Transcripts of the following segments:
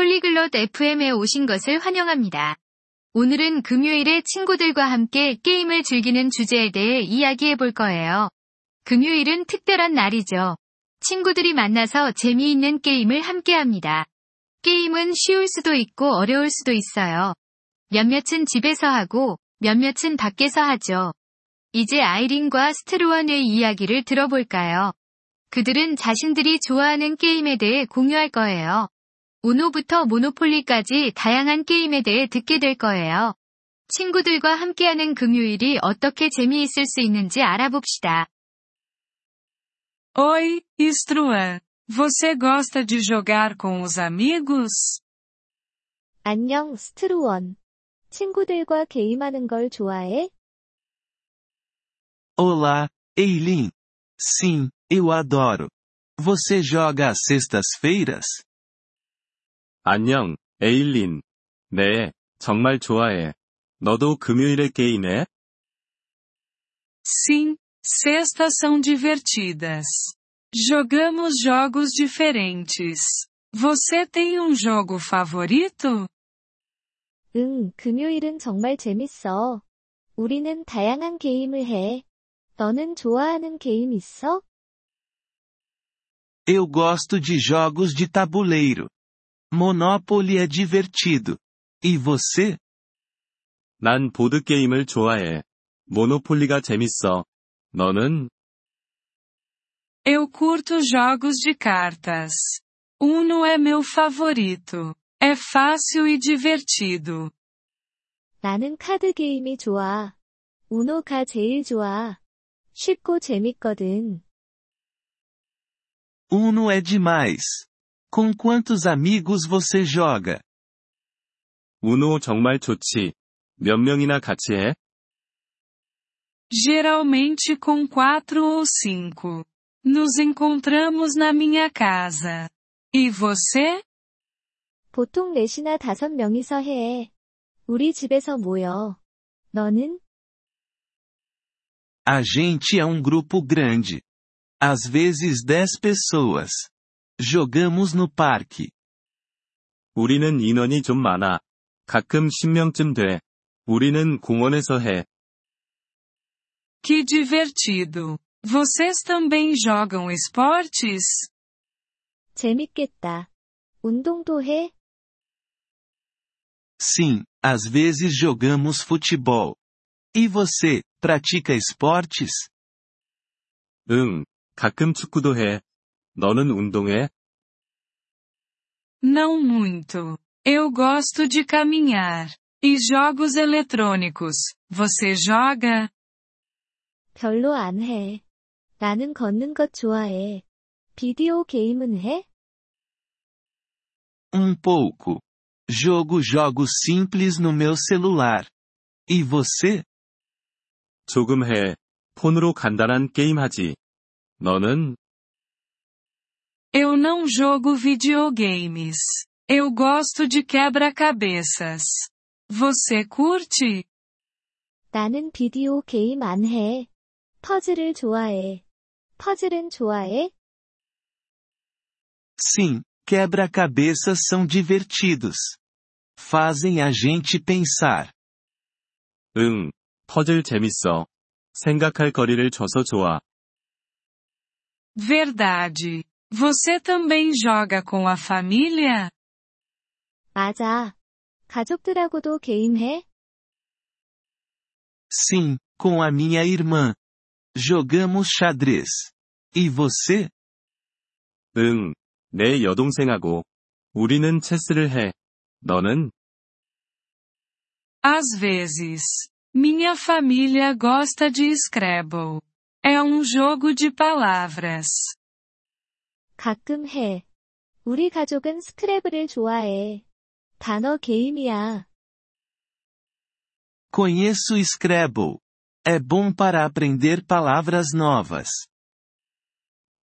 폴리글롯 FM에 오신 것을 환영합니다. 오늘은 금요일에 친구들과 함께 게임을 즐기는 주제에 대해 이야기해 볼 거예요. 금요일은 특별한 날이죠. 친구들이 만나서 재미있는 게임을 함께 합니다. 게임은 쉬울 수도 있고 어려울 수도 있어요. 몇몇은 집에서 하고 몇몇은 밖에서 하죠. 이제 아이린과 스트루원의 이야기를 들어볼까요? 그들은 자신들이 좋아하는 게임에 대해 공유할 거예요. 우노부터 모노폴리까지 다양한 게임에 대해 듣게 될 거예요. 친구들과 함께하는 금요일이 어떻게 재미있을 수 있는지 알아봅시다. Oi, Struan. Você gosta de jogar com os amigos? 안녕, 스트루원. 친구들과 게임하는 걸 좋아해? Olá, Eileen. Sim, eu adoro. Você joga às sextas-feiras? 안녕, 에일린. 네, 정말 좋아해. 너도 금요일에 게임해? Sim, sextas são divertidas. Jogamos jogos diferentes. Você tem um jogo favorito? 응, 금요일은 정말 재밌어. 우리는 다양한 게임을 해. 너는 좋아하는 게임 있어? Eu gosto de jogos de tabuleiro. Monopoly é divertido. E você? 난 보드게임을 좋아해. 모노폴리가 재밌어. 너는? Eu curto jogos de cartas. Uno é meu favorito. É fácil e divertido. 나는 카드 게임이 좋아. 우노가 제일 좋아. 쉽고 재밌거든. Uno é demais. Com quantos amigos você joga? 우노 정말 좋지. 몇 명이나 같이 해? Geralmente com quatro ou cinco. Nos encontramos na minha casa. E você? 보통 넷이나 다섯 명이서 해. 우리 집에서 모여. 너는? A gente é um grupo grande. Às vezes dez pessoas. Jogamos no parque. 우리는 인원이 좀 많아. 가끔 10명쯤 돼. 우리는 공원에서 해. Que divertido. Vocês também jogam esportes? 재밌겠다. 운동도 해? Sim, às vezes jogamos futebol. E você, pratica esportes? 응, 가끔 축구도 해. 너는 운동해? Não muito. Eu gosto de caminhar. E jogos eletrônicos. Você joga? 별로 안 해. 나는 걷는 것 좋아해. 비디오 게임은 해? Um pouco. Jogo jogos simples no meu celular. E você? 조금 해. 폰으로 간단한 게임 하지. 너는? Eu não jogo videogames. Eu gosto de quebra-cabeças. Você curte? 나는 비디오 게임 안 해. 퍼즐을 좋아해. 퍼즐은 좋아해? Sim, quebra-cabeças são divertidos. Fazem a gente pensar. 응, 퍼즐 재밌어. 생각할 거리를 줘서 좋아. Verdade. Você também joga com a família? 맞아. 가족들하고도 게임해? Sim, com a minha irmã. Jogamos xadrez. E você? 응, 내 여동생하고. 우리는 체스를 해. 너는? Às vezes. Minha família gosta de Scrabble. É um jogo de palavras. 가끔 해. 우리 가족은 스크래블을 좋아해. 단어 게임이야. Conheço Scrabble. É bom para aprender palavras novas.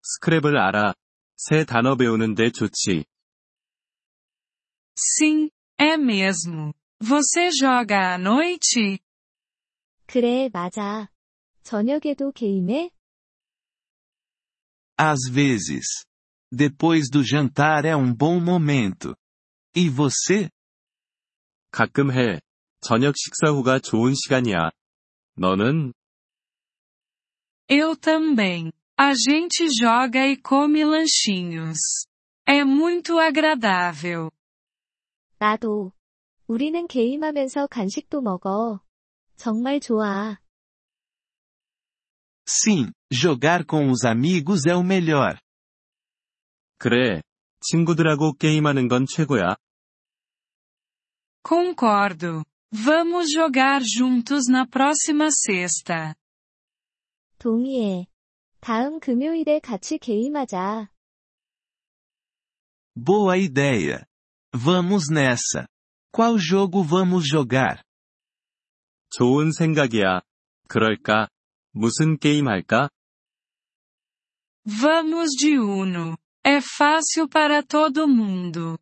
스크랩을 알아. 새 단어 배우는데 좋지. Sim, é mesmo. Você joga à noite? 그래, 맞아. 저녁에도 게임해? Às vezes. Depois do jantar é um bom momento. E você? 가끔 해. 저녁 식사 후가 좋은 시간이야. 너는? Eu também. A gente joga e come lanchinhos. É muito agradável. 나도. 우리는 게임하면서 간식도 먹어. 정말 좋아. Sim, jogar com os amigos é o melhor. 그래. 친구들하고 게임하는 건 최고야. Concordo. Vamos jogar juntos na próxima sexta. 동의해. 다음 금요일에 같이 게임하자. Boa ideia. Vamos nessa. Qual jogo vamos jogar? 좋은 생각이야. 그럴까? 무슨 게임 할까? Vamos de Uno. É fácil para todo mundo.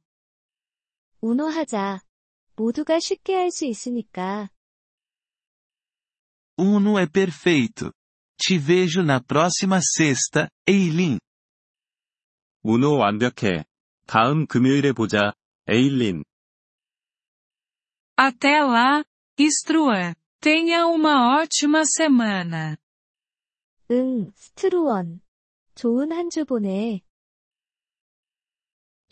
우노 하자. 모두가 쉽게 할 수 있으니까. Uno é perfeito. Te vejo na próxima sexta, Eileen. 우노 완벽해. 다음 금요일에 보자, 에일린. Até lá, Struan. Tenha uma ótima semana. 응, 스트루원. 좋은 한 주 보내.